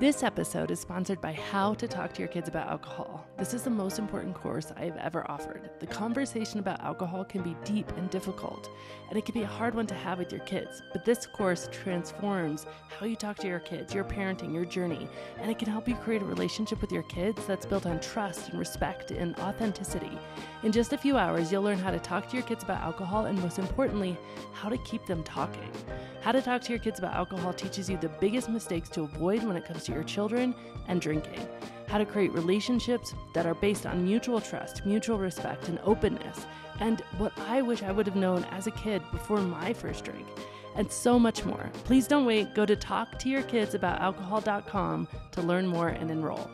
This episode is sponsored by How to Talk to Your Kids About Alcohol. This is the most important course I have ever offered. The conversation about alcohol can be deep and difficult, and it can be a hard one to have with your kids. But this course transforms how you talk to your kids, your parenting, your journey, and it can help you create a relationship with your kids that's built on trust and respect and authenticity. In just a few hours, you'll learn how to talk to your kids about alcohol and, most importantly, how to keep them talking. How to Talk to Your Kids About Alcohol teaches you the biggest mistakes to avoid when it comes to your children and drinking. How to create relationships that are based on mutual trust, mutual respect, and openness. And what I wish I would have known as a kid before my first drink. And so much more. Please don't wait. Go to talktoyourkidsabout.alcohol.com to learn more and enroll.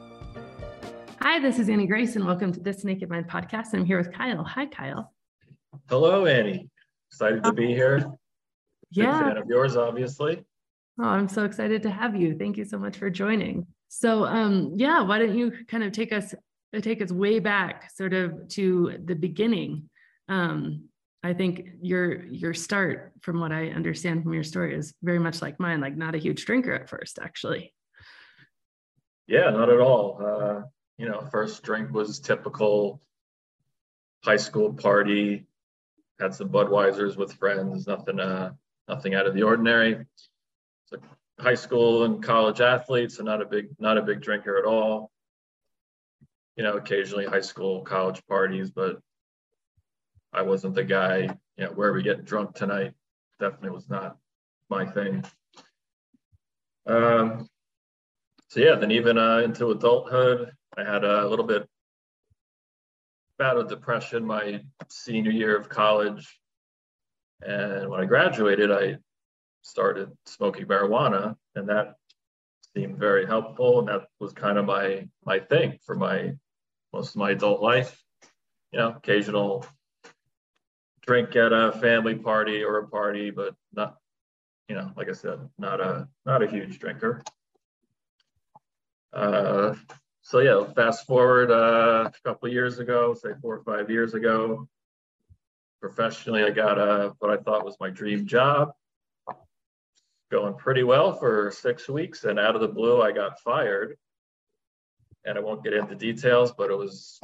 Hi, this is Annie Grace, and welcome to This Naked Mind podcast. I'm here with Kyle. Hi, Kyle. Hello, Annie. Excited to be here. Yeah. Big fan of yours, obviously. Oh, I'm so excited to have you. Thank you so much for joining. So, um, yeah, why don't you kind of take us take us way back, sort of to the beginning? Um, I think your your start, from what I understand from your story, is very much like mine. Like not a huge drinker at first, actually. Yeah, not at all. Uh, you know, first drink was typical high school party. Had some Budweisers with friends. Nothing, uh, nothing out of the ordinary. So high school and college athletes, so not a big, not a big drinker at all. You know, occasionally high school, college parties, but I wasn't the guy. You know, where we getting drunk tonight? Definitely was not my thing. Um, so yeah, then even uh, into adulthood, I had a little bit bout of depression my senior year of college. And when I graduated, I started smoking marijuana, and that seemed very helpful. And that was kind of my my thing for my most of my adult life. You know, occasional drink at a family party or a party, but not, you know, like I said, not a not a huge drinker. Uh, so yeah, fast forward uh, a couple years ago, say four or five years ago, professionally, I got a what I thought was my dream job. Going pretty well for six weeks, and out of the blue, I got fired. And I won't get into details, but it was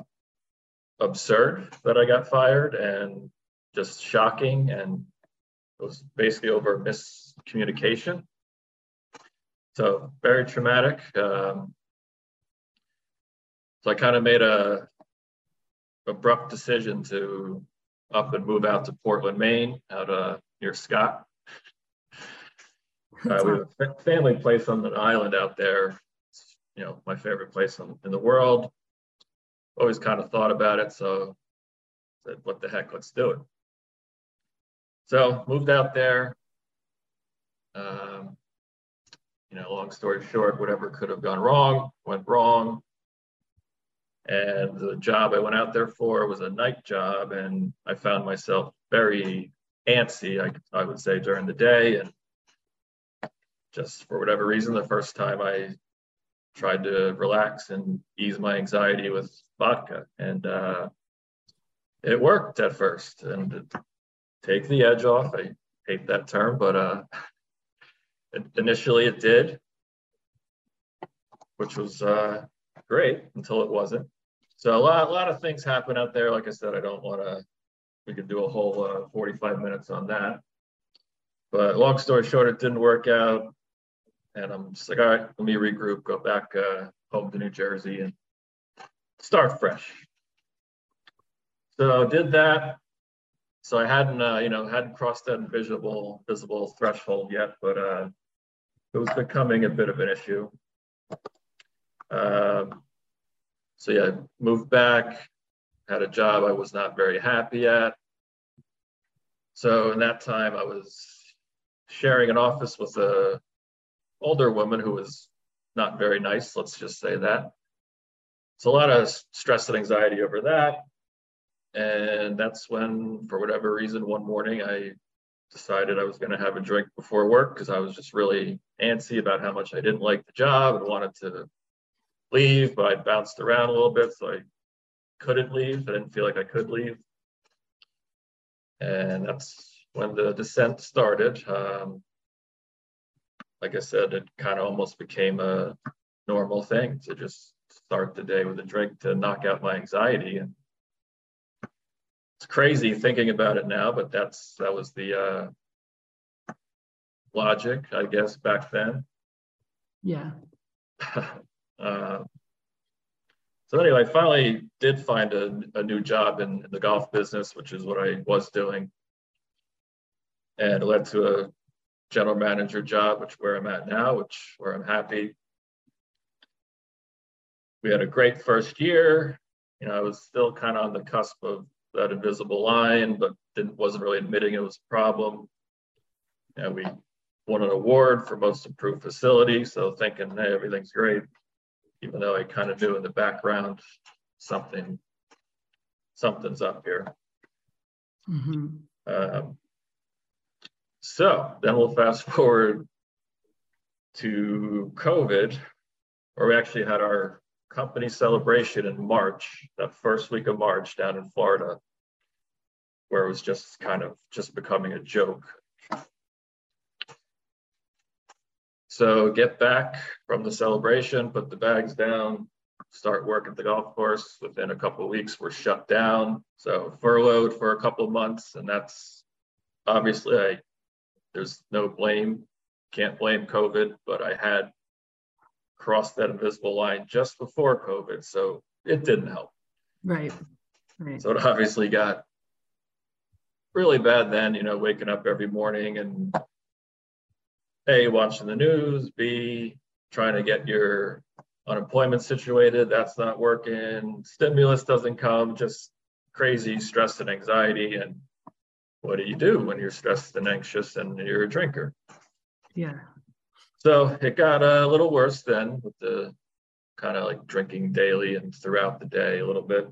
absurd that I got fired and just shocking. And it was basically over miscommunication. So very traumatic. Um, so I kind of made a abrupt decision to up and move out to Portland, Maine, out uh, near Scott. Uh, we have a family place on an island out there. It's, you know, my favorite place in, in the world. Always kind of thought about it, so said, "What the heck? Let's do it." So moved out there. Um, you know, long story short, whatever could have gone wrong went wrong. And the job I went out there for was a night job, and I found myself very antsy, I, I would say, during the day. And just for whatever reason, the first time I tried to relax and ease my anxiety with vodka, and uh, it worked at first. And take the edge off. I hate that term, but uh, initially it did, which was uh, great until it wasn't. So a lot, a lot of things happen out there. Like I said, I don't want to. We could do a whole uh, 45 minutes on that. But long story short, it didn't work out, and I'm just like, all right, let me regroup, go back uh, home to New Jersey, and start fresh. So did that. So I hadn't, uh, you know, hadn't crossed that invisible, visible threshold yet, but uh, it was becoming a bit of an issue. Um, so yeah, I moved back, had a job I was not very happy at. So in that time, I was sharing an office with a older woman who was not very nice. Let's just say that. So a lot of stress and anxiety over that. And that's when, for whatever reason, one morning I decided I was going to have a drink before work because I was just really antsy about how much I didn't like the job and wanted to leave, but I bounced around a little bit, so I couldn't leave. I didn't feel like I could leave. And that's when the descent started. Um, like I said, it kind of almost became a normal thing to just start the day with a drink to knock out my anxiety. And it's crazy thinking about it now, but that's that was the uh, logic, I guess, back then. Yeah. uh, so anyway, I finally did find a, a new job in, in, the golf business, which is what I was doing. And it led to a general manager job, which where I'm at now, which where I'm happy. We had a great first year. You know, I was still kind of on the cusp of that invisible line, but didn't wasn't really admitting it was a problem. And we won an award for most improved facility. So thinking, hey, everything's great, even though I kind of knew in the background something, something's up here. Mm-hmm. Um, so then we'll fast forward to COVID, where we actually had our company celebration in March, that first week of March down in Florida, where it was just kind of just becoming a joke. So get back from the celebration, put the bags down, start work at the golf course. Within a couple weeks, we're shut down. So furloughed for a couple months, and that's obviously there's no blame, can't blame COVID, but I had crossed that invisible line just before COVID, so it didn't help. Right. Right. So it obviously got really bad then, you know, waking up every morning and a, watching the news, B, trying to get your unemployment situated. That's not working. Stimulus doesn't come, just crazy stress and anxiety. And what do you do when you're stressed and anxious and you're a drinker? Yeah. So it got a little worse then with the kind of like drinking daily and throughout the day a little bit.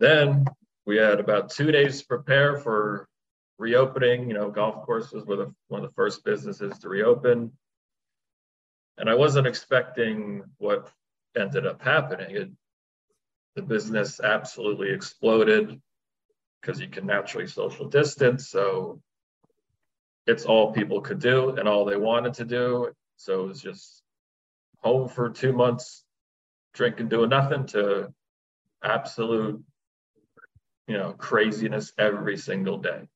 Then we had about two days to prepare for reopening. You know, golf courses were the, one of the first businesses to reopen. And I wasn't expecting what ended up happening. It, the business absolutely exploded because you can naturally social distance. So it's all people could do and all they wanted to do. So it was just home for two months, drinking, doing nothing to absolute, you know, craziness every single day.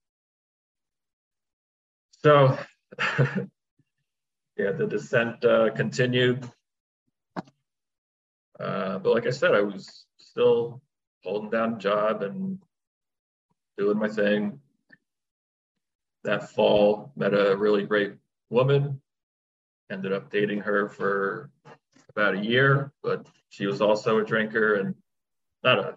So, yeah, the descent uh, continued. Uh, but like I said, I was still holding down a job and doing my thing. That fall, met a really great woman. Ended up dating her for about a year, but she was also a drinker and not a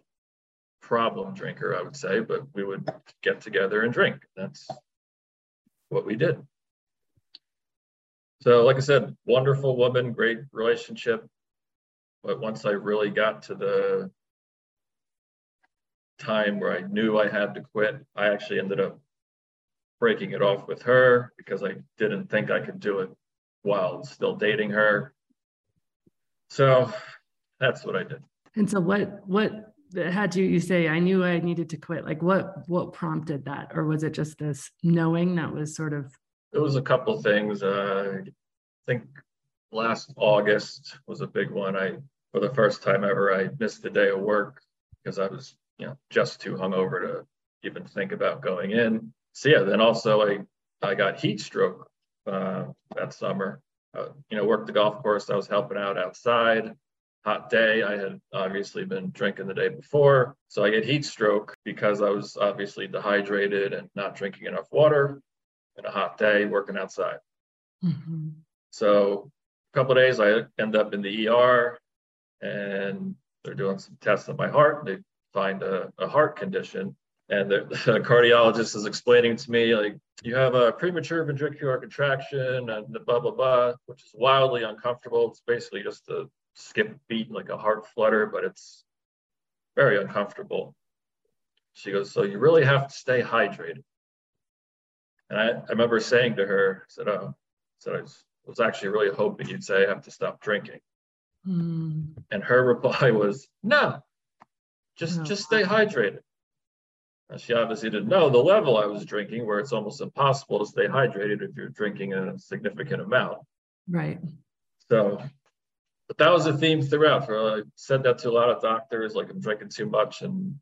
problem drinker, I would say, but we would get together and drink. That's what we did. So, like I said, wonderful woman, great relationship. But once I really got to the time where I knew I had to quit, I actually ended up breaking it off with her because I didn't think I could do it while still dating her. So that's what I did. And so what what had you you say I knew I needed to quit? Like what what prompted that, or was it just this knowing that was sort of? It was a couple things. Uh, I think last August was a big one. I for the first time ever I missed a day of work because I was you know just too hungover to even think about going in. So yeah, then also I I got heat stroke uh, that summer. Uh, you know, worked the golf course. I was helping out outside hot day. I had obviously been drinking the day before. So I get heat stroke because I was obviously dehydrated and not drinking enough water in a hot day working outside. Mm-hmm. So a couple days I end up in the ER and they're doing some tests on my heart. They find a, a heart condition. And the, the, cardiologist is explaining to me, like, you have a premature ventricular contraction and the blah, blah, blah, which is wildly uncomfortable. It's basically just a skip beat like a heart flutter, but it's very uncomfortable. She goes, So you really have to stay hydrated. And I, I remember saying to her, I said, Oh, I said, I was, was actually really hoping you'd say I have to stop drinking. Mm. And her reply was, No, just no. just stay hydrated. And she obviously didn't know the level I was drinking, where it's almost impossible to stay hydrated if you're drinking a significant amount. Right. So but that was a theme throughout. For I said that to a lot of doctors, like I'm drinking too much, and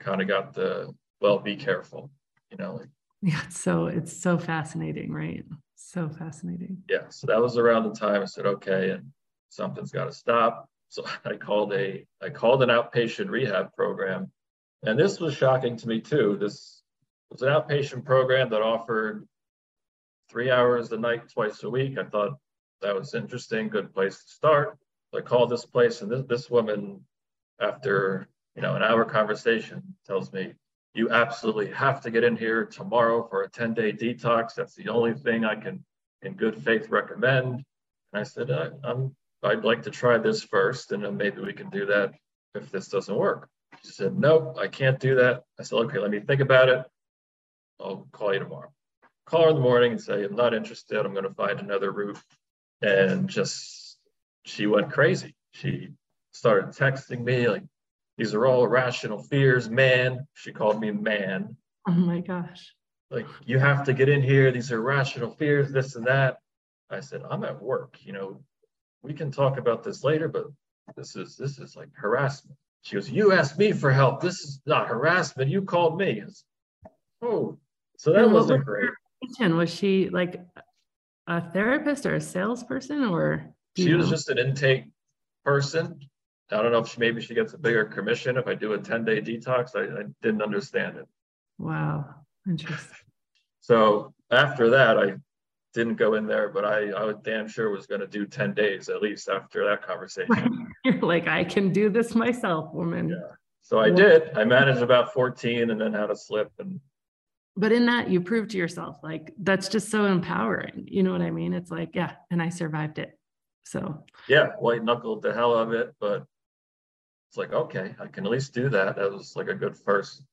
kind of got the well, be careful, you know. Like, yeah, so it's so fascinating, right? So fascinating. Yeah, so that was around the time I said, okay, and something's got to stop. So I called a I called an outpatient rehab program, and this was shocking to me too. This was an outpatient program that offered three hours a night, twice a week. I thought that was interesting, good place to start. So I called this place, and this, this woman, after you know an hour conversation, tells me, "You absolutely have to get in here tomorrow for a 10-day detox. That's the only thing I can, in good faith, recommend." And I said, I, "I'm I'd like to try this first, and then maybe we can do that if this doesn't work." She said, "Nope, I can't do that." I said, "Okay, let me think about it. I'll call you tomorrow." Call her in the morning and say, "I'm not interested. I'm going to find another route." and just she went crazy. She started texting me like, "These are all irrational fears, man." She called me man. Oh my gosh! Like you have to get in here. These are irrational fears, this and that. I said, "I'm at work. You know, we can talk about this later, but this is this is like harassment." She goes, "You asked me for help. This is not harassment. You called me." oh, so that wasn't great. Was she like a therapist or a salesperson or she was just an intake person i don't know if she maybe she gets a bigger commission if i do a 10 day detox I, I didn't understand it wow interesting so after that i didn't go in there but i i was damn sure was going to do 10 days at least after that conversation. You're like i can do this myself woman. Yeah. So i did. I managed about 14 and then had a slip and but in that you prove to yourself like that's just so empowering. You know what i mean? It's like yeah and i survived it. So yeah white knuckled the hell of it but it's like okay i can at least do that. That was like a good first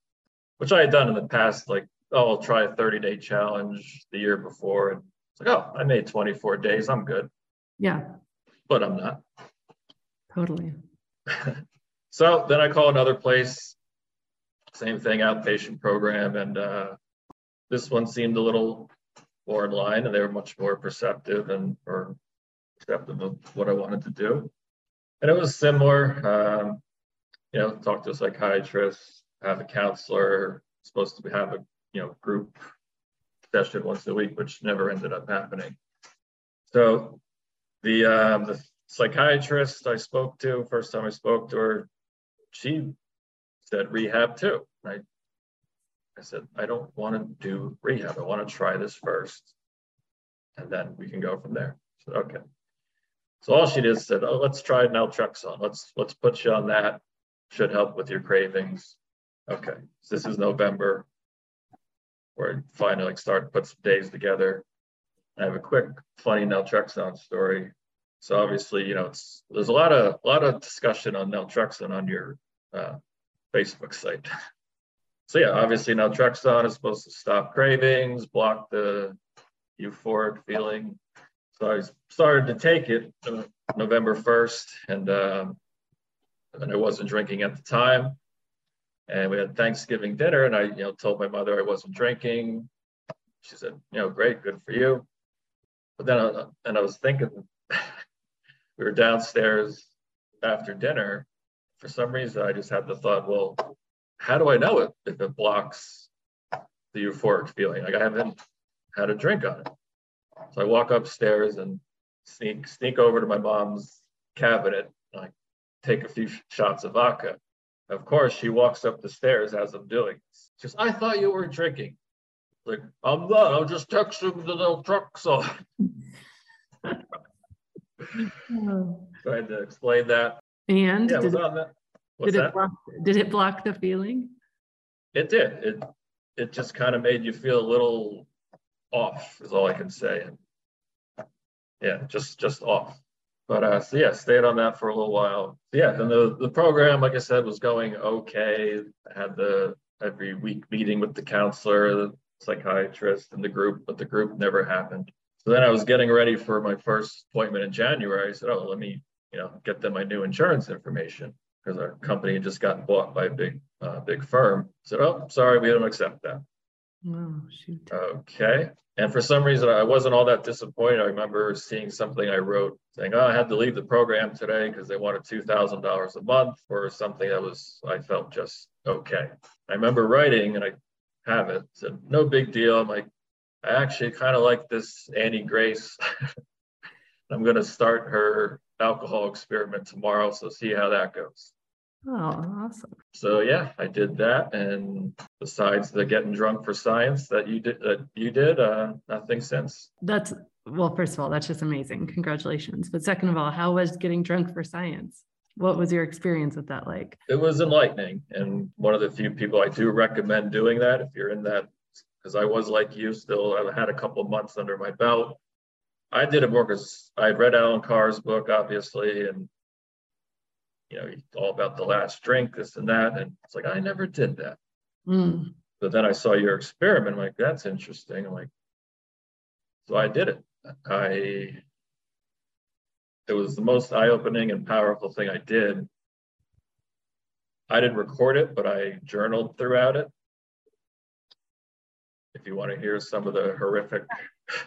which i had done in the past like oh i'll try a 30 day challenge the year before and like oh i made 24 days. I'm good. Yeah. But i'm not. Totally. So then i call another place. Same thing outpatient program. And uh, this one seemed a little more in line and they were much more perceptive and or perceptive of what I wanted to do. And it was similar, um, you know, talk to a psychiatrist, have a counselor, supposed to have a, you know, group session once a week, which never ended up happening. So the, um, the psychiatrist I spoke to, first time I spoke to her, she said rehab too. I I said, I don't want to do rehab. I want to try this first. And then we can go from there. Said, okay. So all she did said, oh, let's try naltrexone. Let's let's put you on that. Should help with your cravings. Okay. So this is November. We're finally like start put some days together. I have a quick funny naltrexone story. So obviously, you know, it's there's a lot of a lot of discussion on naltrexone on your uh, Facebook site. so yeah, obviously naltrexone is supposed to stop cravings, block the euphoric feeling. So I started to take it uh, November 1st, and, um, and I wasn't drinking at the time. And we had Thanksgiving dinner, and I, you know, told my mother I wasn't drinking. She said, you know, great, good for you. But then, I, and I was thinking, we were downstairs after dinner. For some reason, I just had the thought, well, how do I know it if it blocks the euphoric feeling? Like I haven't had a drink on it. So I walk upstairs and sneak sneak over to my mom's cabinet. I take a few shots of vodka. Of course, she walks up the stairs as I'm doing. She goes, "I thought you were drinking." Like I'm not. I'm just texting the little truck so. Trying to explain that. And yeah, did, it, did it, block, did it block the feeling? It did. It it just kind of made you feel a little off, is all I can say. And Yeah, just just off. But uh, so yeah, stayed on that for a little while. Yeah, then the the program, like I said, was going okay. I had the every week meeting with the counselor, the psychiatrist, and the group, but the group never happened. So then I was getting ready for my first appointment in January. I said, "Oh, let me, you know, get them my new insurance information." because our company had just gotten bought by a big uh, big firm. Said, "Oh, sorry, we don't accept that." Oh, shoot. Okay. And for some reason, I wasn't all that disappointed. I remember seeing something I wrote saying, oh, I had to leave the program today because they wanted $2,000 a month or something that was, I felt just okay. I remember writing, and I have it, said, no big deal. I'm like, I actually kind of like this Annie Grace. I'm going to start her alcohol experiment tomorrow. So see how that goes. Oh, awesome. So yeah, I did that. And besides the getting drunk for science that you did, that you did, uh, nothing since. That's well, first of all, that's just amazing. Congratulations. But second of all, how was getting drunk for science? What was your experience with that like? It was enlightening. And one of the few people I do recommend doing that if you're in that, because I was like you, still I had a couple months under my belt. I did it more because I read Allen Carr's book, obviously, and you know, all about the last drink, this and that. And it's like, I never did that. Mm. But then I saw your experiment. I'm like, that's interesting. I'm like, so I did it. I, it was the most eye opening and powerful thing I did. I didn't record it, but I journaled throughout it. If you want to hear some of the horrific.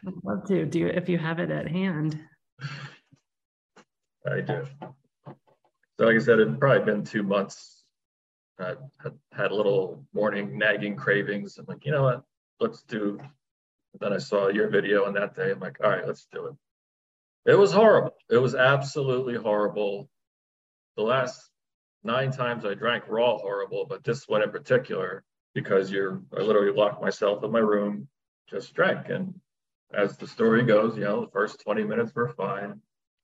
I'd love to do it if you have it at hand. I do. So like I said, it had probably been two months. I had, had a little morning nagging cravings. I'm like, you know what? Let's do. Then I saw your video on that day. I'm like, all right, let's do it. It was horrible. It was absolutely horrible. The last nine times I drank all horrible, but this one in particular, because you're, I literally locked myself in my room, just drank. And as the story goes, you know, the first 20 minutes were fine.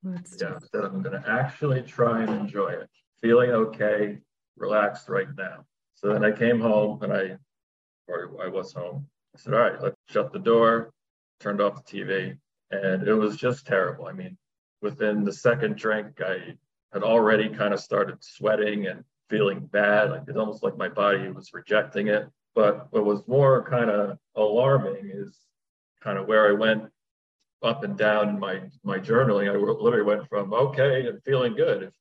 Let's Yeah, that I'm gonna actually try and enjoy it, feeling okay, relaxed right now. So then I came home and I, or I was home. I said, all right, let's shut the door, turned off the TV, and it was just terrible. I mean, within the second drink, I had already kind of started sweating and feeling bad. Like it's almost like my body was rejecting it. But what was more kind of alarming is kind of where I went up and down in my my journaling. I literally went from okay and feeling good. If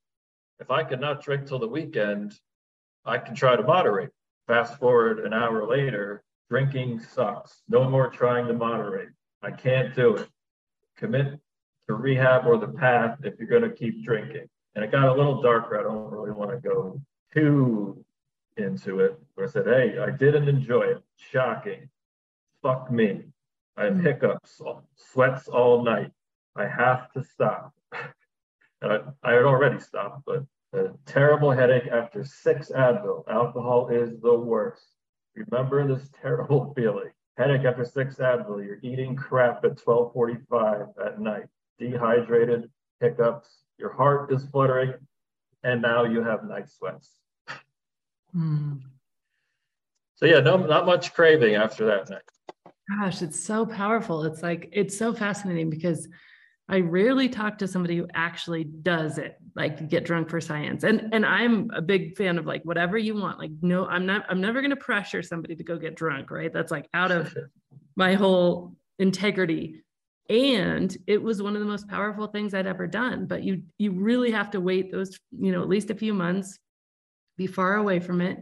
if I could not drink till the weekend, I can try to moderate. Fast forward an hour later, drinking sucks. No more trying to moderate. I can't do it. Commit to rehab or the path if you're going to keep drinking. And it got a little darker. I don't really want to go too into it. But I said, hey, I didn't enjoy it. Shocking. Fuck me. I have hiccups, sweats all night. I have to stop. and I, I had already stopped, but a terrible headache after six Advil. Alcohol is the worst. Remember this terrible feeling. Headache after six Advil. You're eating crap at 12:45 at night. Dehydrated, hiccups. Your heart is fluttering, and now you have night sweats. Mm. So yeah, no, not much craving after that night. Gosh, it's so powerful. It's like, it's so fascinating because I rarely talk to somebody who actually does it, like get drunk for science. And and I'm a big fan of like whatever you want. Like, no, I'm not, I'm never gonna pressure somebody to go get drunk, right? That's like out of my whole integrity. And it was one of the most powerful things I'd ever done. But you you really have to wait those, you know, at least a few months, be far away from it.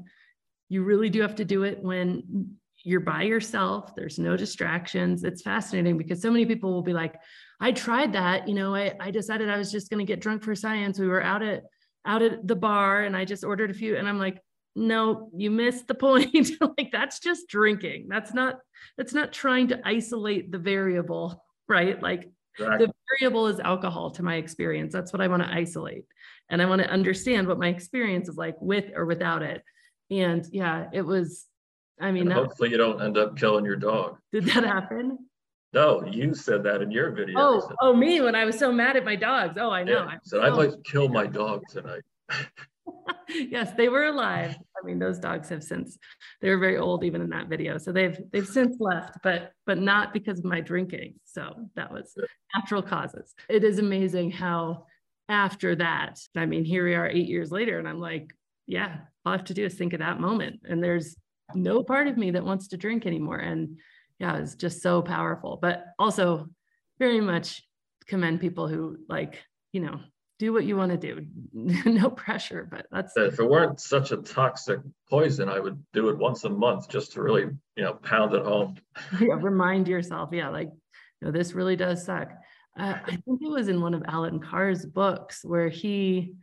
You really do have to do it when you're by yourself there's no distractions. It's fascinating because so many people will be like i tried that you know i, I decided i was just going to get drunk for science. We were out at out at the bar and i just ordered a few and i'm like no you missed the point. Like that's just drinking. That's not that's not trying to isolate the variable right? Like exactly. the variable is alcohol to my experience. That's what i want to isolate. And i want to understand what my experience is like with or without it. And yeah it was I mean, that, hopefully you don't end up killing your dog. Did that happen? No, you said that in your video. Oh, oh, me when I was so mad at my dogs. Oh, I know. Yeah, so I'd like to kill my dog tonight. yes, they were alive. I mean, those dogs have since they were very old even in that video. So they've they've since left, but but not because of my drinking. So that was yeah. natural causes. It is amazing how after that, I mean, here we are eight years later, and I'm like, yeah, all I have to do is think of that moment. And there's no part of me that wants to drink anymore. And yeah, it's just so powerful. But also very much commend people who like, you know, do what you want to do. no pressure, but that's if it weren't such a toxic poison, I would do it once a month just to really, you know, pound it home. yeah, remind yourself, yeah, like, you know, this really does suck. Uh, I think it was in one of Allen Carr's books where he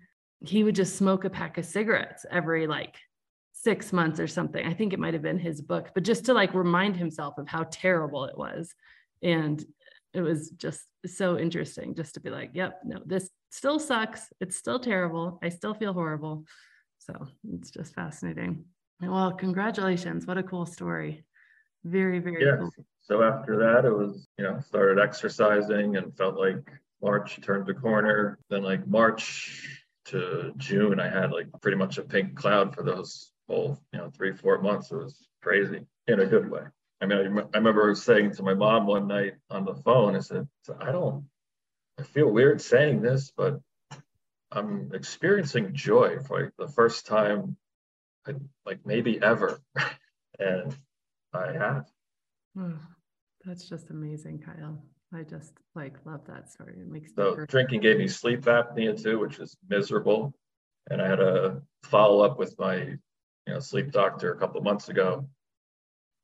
he would just smoke a pack of cigarettes every like six months or something. I think it might have been his book, but just to like remind himself of how terrible it was. And it was just so interesting just to be like, yep, no, this still sucks. It's still terrible. I still feel horrible. So it's just fascinating. Well, congratulations. What a cool story. Very, very yeah. cool. So after that, it was, you know, started exercising and felt like March turned the corner. Then like March to June, I had like pretty much a pink cloud for those whole, you know, three, four months. It was crazy in a good way. I mean, I, I remember saying to my mom one night on the phone, I said, I don't, I feel weird saying this, but I'm experiencing joy for like the first time, like maybe ever. and I have. Oh, that's just amazing, Kyle. I just like love that story. It makes so drinking gave me sleep apnea too, which is miserable. And I had a follow up with my you know sleep doctor a couple of months ago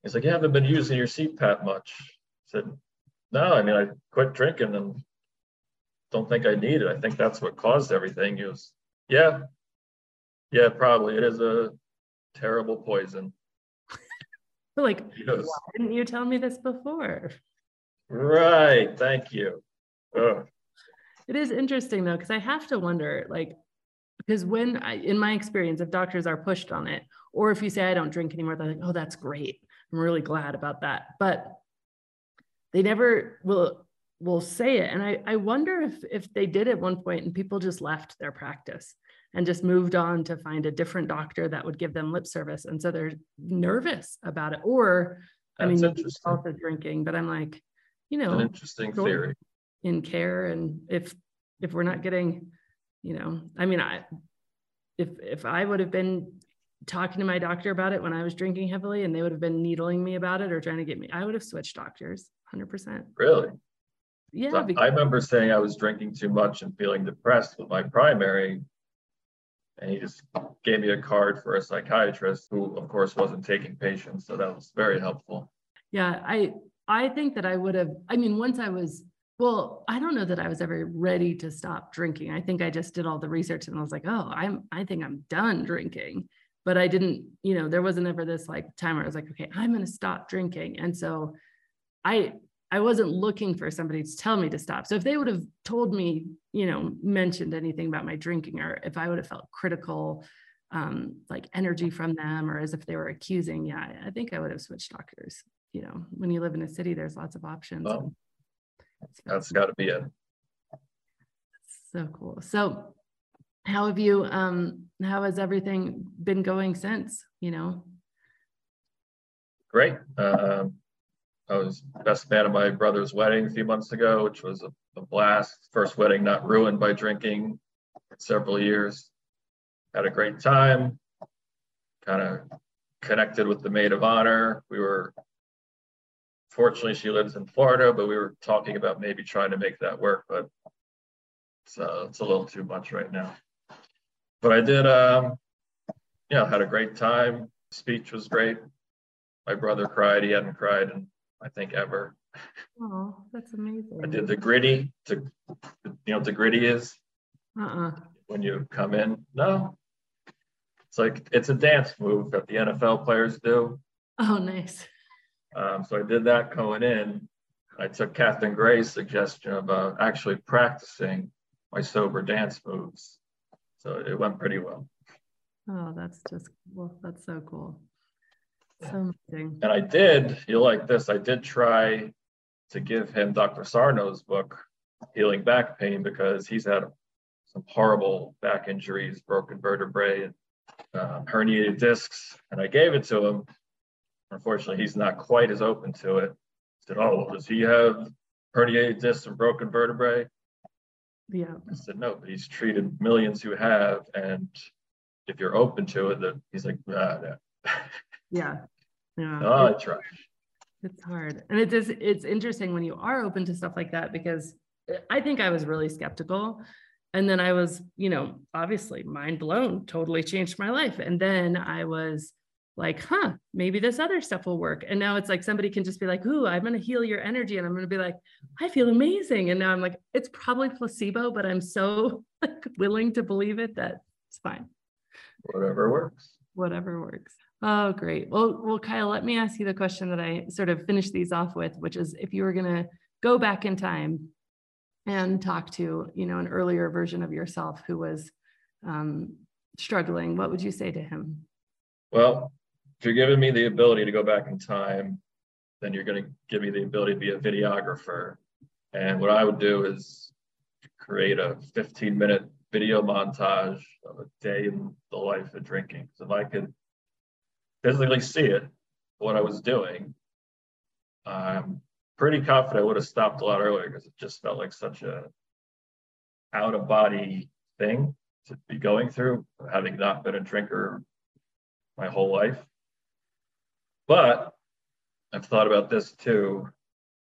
He's like, you haven't been using your CPAP much. I said, no, I mean, I quit drinking and don't think I need it. I think that's what caused everything. He was, yeah, yeah, probably. It is a terrible poison. like, why didn't you tell me this before? Right. Thank you. Ugh. It is interesting though, because I have to wonder, like, because when I, in my experience, if doctors are pushed on it, or if you say I don't drink anymore, they're like, oh, that's great. I'm really glad about that. But they never will will say it. And I, I wonder if if they did at one point and people just left their practice and just moved on to find a different doctor that would give them lip service. And so they're nervous about it. Or That's I mean also drinking, but I'm like, you know, an interesting theory in care. And if if we're not getting, you know, I mean, I if if I would have been talking to my doctor about it when I was drinking heavily and they would have been needling me about it or trying to get me, I would have switched doctors 100%. Really? Yeah. So because- I remember saying I was drinking too much and feeling depressed with my primary. And he just gave me a card for a psychiatrist who, of course, wasn't taking patients. So that was very helpful. Yeah. I, I think that I would have, I mean, once I was well, I don't know that I was ever ready to stop drinking. I think I just did all the research and I was like, oh, I'm I think I'm done drinking but I didn't, you know, there wasn't ever this like time where I was like, okay, I'm going to stop drinking. And so I, I wasn't looking for somebody to tell me to stop. So if they would have told me, you know, mentioned anything about my drinking, or if I would have felt critical, um, like energy from them, or as if they were accusing, yeah, I think I would have switched doctors. You know, when you live in a city, there's lots of options. Well, that's got to be it. So cool. So how have you um how has everything been going since you know? Great. Um i was best man at my brother's wedding a few months ago which was a, a blast. First wedding not ruined by drinking several years. Had a great time. Kind of connected with the maid of honor. We were fortunately she lives in florida but we were talking about maybe trying to make that work but it's, uh, it's a little too much right now but I did, um, you know, had a great time. Speech was great. My brother cried. He hadn't cried in, I think, ever. Oh, that's amazing. I did the Griddy. To, you know, the Griddy is. Uh-uh. When you come in, no. It's like it's a dance move that the NFL players do. Oh, nice. Um, so I did that going in. I took Catherine Gray's suggestion about actually practicing my sober dance moves. So it went pretty well. Oh, that's just well, that's so cool. So amazing. And I did, you like this, I did try to give him Dr. Sarno's book, Healing Back Pain, because he's had some horrible back injuries, broken vertebrae, and um, herniated discs. And I gave it to him. Unfortunately, he's not quite as open to it. I said, Oh, does he have herniated discs and broken vertebrae? Yeah. I said, no, but he's treated millions who have. And if you're open to it, that he's like, ah, no. Yeah. Yeah. oh, I try. It's hard. And it is, it's interesting when you are open to stuff like that because I think I was really skeptical and then I was, you know, obviously mind blown, totally changed my life. And then I was like, huh, maybe this other stuff will work. And now it's like somebody can just be like, ooh, I'm going to heal your energy. And I'm going to be like, I feel amazing. And now I'm like, it's probably placebo, but I'm so like willing to believe it that it's fine. Whatever works. Whatever works. Oh, great. Well, well, Kyle, let me ask you the question that I sort of finished these off with, which is if you were going to go back in time and talk to, you know, an earlier version of yourself who was um, struggling, what would you say to him? Well, if you're giving me the ability to go back in time, then you're going to give me the ability to be a videographer. And what I would do is create a 15 minute video montage of a day in the life of drinking. So if I could physically see it, what I was doing, I'm pretty confident I would have stopped a lot earlier because it just felt like such a out of body thing to be going through, having not been a drinker my whole life. But I've thought about this too.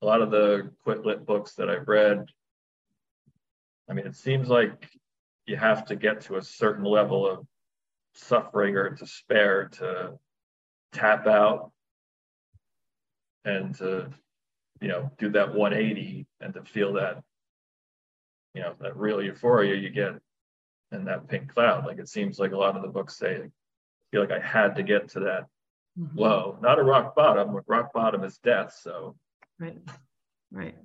A lot of the quit lit books that I've read, I mean, it seems like you have to get to a certain level of suffering or despair to tap out and to, you know, do that 180 and to feel that, you know, that real euphoria you get in that pink cloud. Like it seems like a lot of the books say, I feel like I had to get to that mm-hmm. low, not a rock bottom. Rock bottom is death. So, right, right.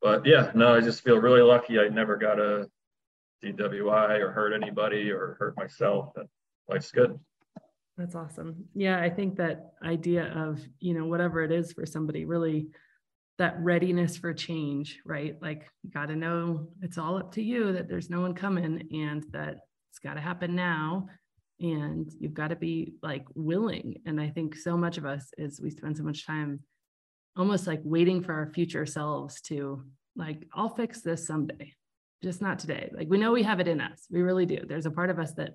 But yeah, no, I just feel really lucky. I never got a DWI or hurt anybody or hurt myself. And life's good. That's awesome. Yeah, I think that idea of, you know, whatever it is for somebody, really that readiness for change, right? Like you got to know it's all up to you that there's no one coming and that it's got to happen now and you've got to be like willing and i think so much of us is we spend so much time almost like waiting for our future selves to like i'll fix this someday just not today. Like we know we have it in us we really do. There's a part of us that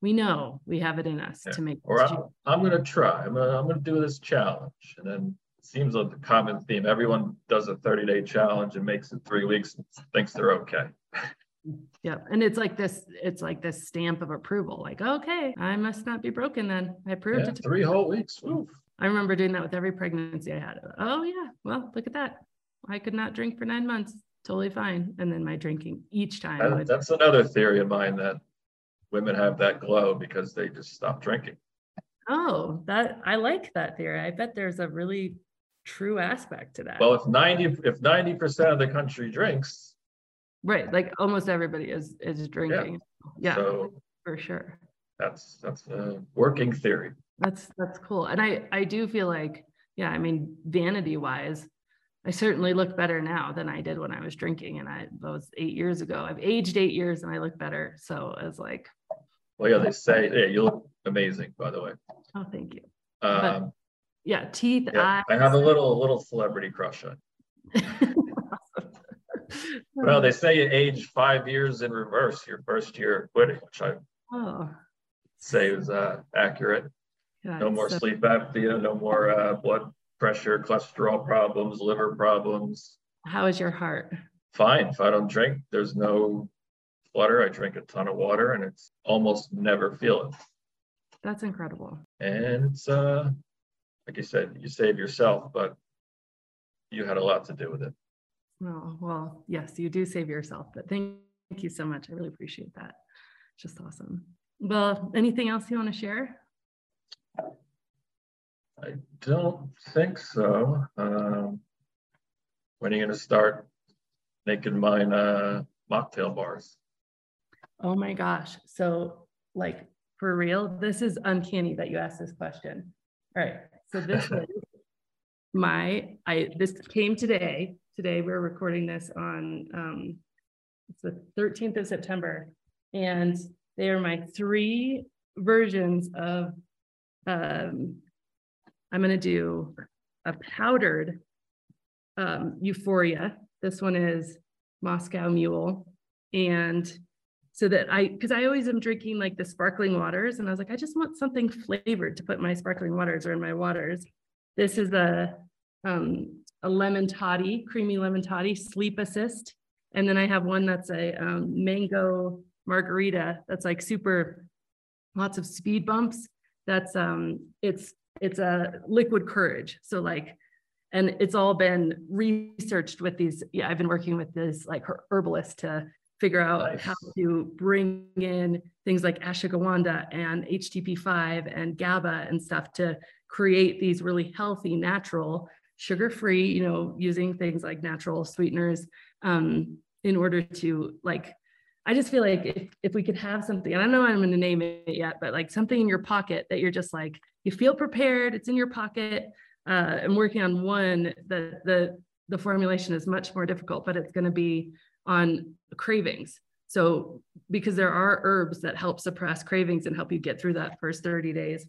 we know we have it in us yeah. to make or I'm, I'm, gonna try I'm gonna, I'm gonna do this challenge and then it seems like the common theme everyone does a 30 day challenge and makes it three weeks and thinks they're okay yeah. And it's like this, it's like this stamp of approval. Like, okay, I must not be broken then. I proved yeah, it. three whole weeks. Oof. I remember doing that with every pregnancy I had. Oh yeah. Well, look at that. I could not drink for nine months. Totally fine. And then my drinking each time. That, would... That's another theory of mine that women have that glow because they just stop drinking. Oh, that I like that theory. I bet there's a really true aspect to that. Well, if 90 if 90% of the country drinks, Right. Like almost everybody is is drinking. Yeah. yeah so for sure. That's that's a working theory. That's that's cool. And I I do feel like, yeah, I mean, vanity wise, I certainly look better now than I did when I was drinking. And I that was eight years ago. I've aged eight years and I look better. So I was like, well, yeah, they say, yeah, you look amazing, by the way. Oh, thank you. Um, but, yeah, teeth, yeah, eyes. I have a little little celebrity crush on. well, they say you age five years in reverse your first year of quitting, which I oh. say is uh, accurate. Yeah, no more so- sleep apnea, no more uh, blood pressure, cholesterol problems, liver problems. How is your heart? Fine. If I don't drink, there's no flutter. I drink a ton of water and it's almost never feel it. That's incredible. And it's uh like you said, you save yourself, but you had a lot to do with it. Oh, well, yes, you do save yourself, but thank, thank you so much. I really appreciate that. Just awesome. Well, anything else you want to share? I don't think so. Um, when are you going to start making mine uh, mocktail bars? Oh my gosh. So, like, for real, this is uncanny that you asked this question. All right. So, this is my, I, this came today today. We're recording this on um, it's the 13th of September, and they are my three versions of. Um, I'm going to do a powdered um, Euphoria. This one is Moscow Mule, and so that I, because I always am drinking like the sparkling waters, and I was like, I just want something flavored to put my sparkling waters or in my waters. This is a um, a lemon toddy, creamy lemon toddy, sleep assist. And then I have one that's a um, mango margarita that's like super lots of speed bumps. That's um it's it's a liquid courage. So like and it's all been researched with these yeah i've been working with this like herbalist to figure out nice. how to bring in things like ashwagandha and htp5 and gaba and stuff to create these really healthy natural sugar free you know using things like natural sweeteners um, in order to like i just feel like if, if we could have something and i don't know i'm going to name it yet but like something in your pocket that you're just like you feel prepared it's in your pocket uh, I'm working on one that the the formulation is much more difficult, but it's going to be on cravings. So because there are herbs that help suppress cravings and help you get through that first 30 days.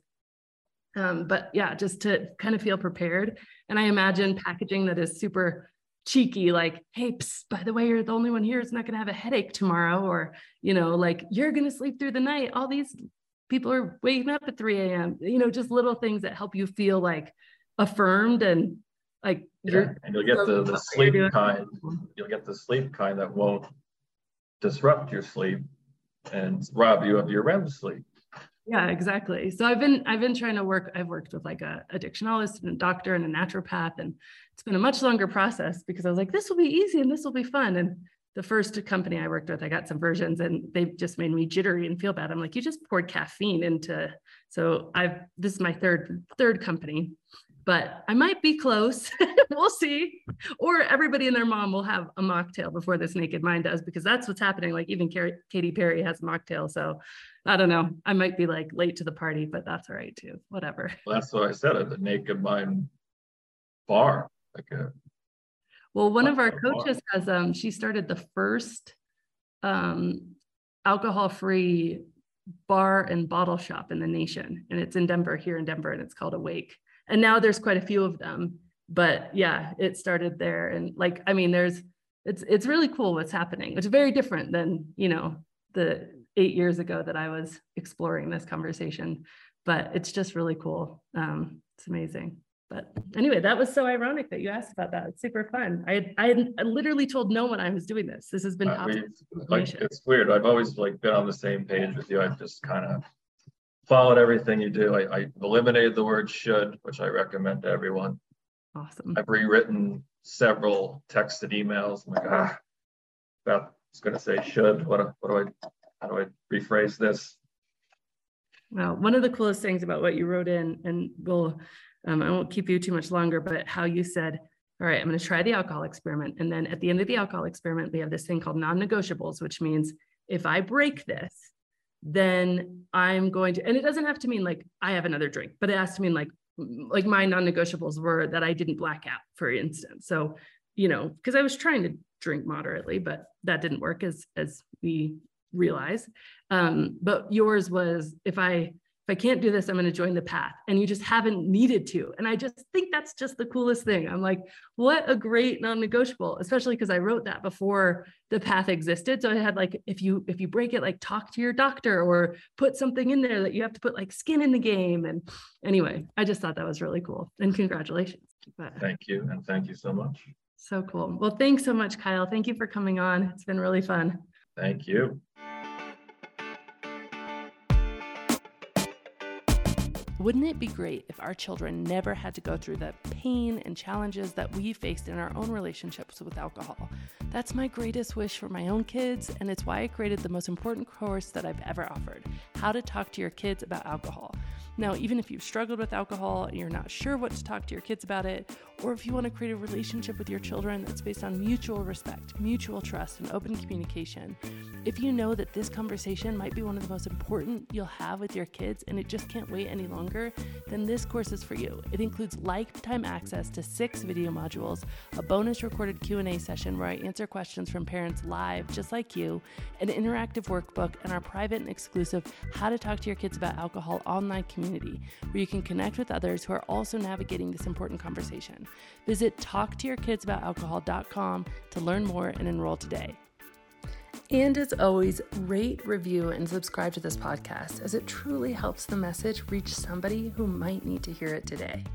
Um, but yeah, just to kind of feel prepared. And I imagine packaging that is super cheeky, like, hey, psst, by the way, you're the only one here. It's not going to have a headache tomorrow, or you know, like you're going to sleep through the night. All these people are waking up at 3 a.m. You know, just little things that help you feel like affirmed and like yeah. and you'll get the, the sleep kind you'll get the sleep kind that won't disrupt your sleep and rob you of your REM sleep yeah exactly. So i've been i've been trying to work i've worked with like a addictionologist and a doctor and a naturopath and it's been a much longer process because i was like this will be easy and this will be fun. And the first company i worked with i got some versions and they just made me jittery and feel bad. I'm like you just poured caffeine into so i've this is my third third company but I might be close. we'll see. Or everybody and their mom will have a mocktail before this naked mind does, because that's what's happening. Like even Katy Perry has a mocktail. So I don't know. I might be like late to the party, but that's all right too. Whatever. Well, that's what I said at the naked mind bar. Like a well, one of our coaches has um she started the first um alcohol-free bar and bottle shop in the nation. And it's in Denver, here in Denver, and it's called Awake and now there's quite a few of them but yeah it started there. And like i mean there's it's it's really cool what's happening. It's very different than you know the eight years ago that i was exploring this conversation but it's just really cool. Um it's amazing. But anyway that was so ironic that you asked about that. It's super fun. I had, I, had, I literally told no one i was doing this. This has been uh, like, it's weird. I've always like been on the same page with you. I've just kind of followed everything you do. I, I eliminated the word should, which I recommend to everyone. Awesome. I've rewritten several texted emails. I'm like, ah, I was going to say should. What, what do I, how do I rephrase this? Well, one of the coolest things about what you wrote in, and we'll, um, I won't keep you too much longer, but how you said, all right, I'm going to try the alcohol experiment. And then at the end of the alcohol experiment, we have this thing called non negotiables, which means if I break this, then I'm going to, and it doesn't have to mean like I have another drink, but it has to mean like, like my non-negotiables were that I didn't black out, for instance. So, you know, because I was trying to drink moderately, but that didn't work as as we realize. Um, but yours was if I if I can't do this, I'm going to join the path. And you just haven't needed to. And I just think that's just the coolest thing. I'm like, what a great non-negotiable, especially because I wrote that before the path existed. So I had like, if you if you break it, like talk to your doctor or put something in there that you have to put like skin in the game. And anyway, I just thought that was really cool. And congratulations. But, thank you. And thank you so much. So cool. Well, thanks so much, Kyle. Thank you for coming on. It's been really fun. Thank you. Wouldn't it be great if our children never had to go through the pain and challenges that we faced in our own relationships with alcohol? That's my greatest wish for my own kids, and it's why I created the most important course that I've ever offered How to Talk to Your Kids About Alcohol. Now, even if you've struggled with alcohol and you're not sure what to talk to your kids about it, or if you want to create a relationship with your children that's based on mutual respect, mutual trust, and open communication, if you know that this conversation might be one of the most important you'll have with your kids and it just can't wait any longer, then this course is for you. It includes lifetime access to six video modules, a bonus recorded Q&A session where I answer questions from parents live just like you, an interactive workbook, and our private and exclusive How to Talk to Your Kids About Alcohol online community where you can connect with others who are also navigating this important conversation. Visit talktoyourkidsaboutalcohol.com to learn more and enroll today. And as always, rate, review, and subscribe to this podcast as it truly helps the message reach somebody who might need to hear it today.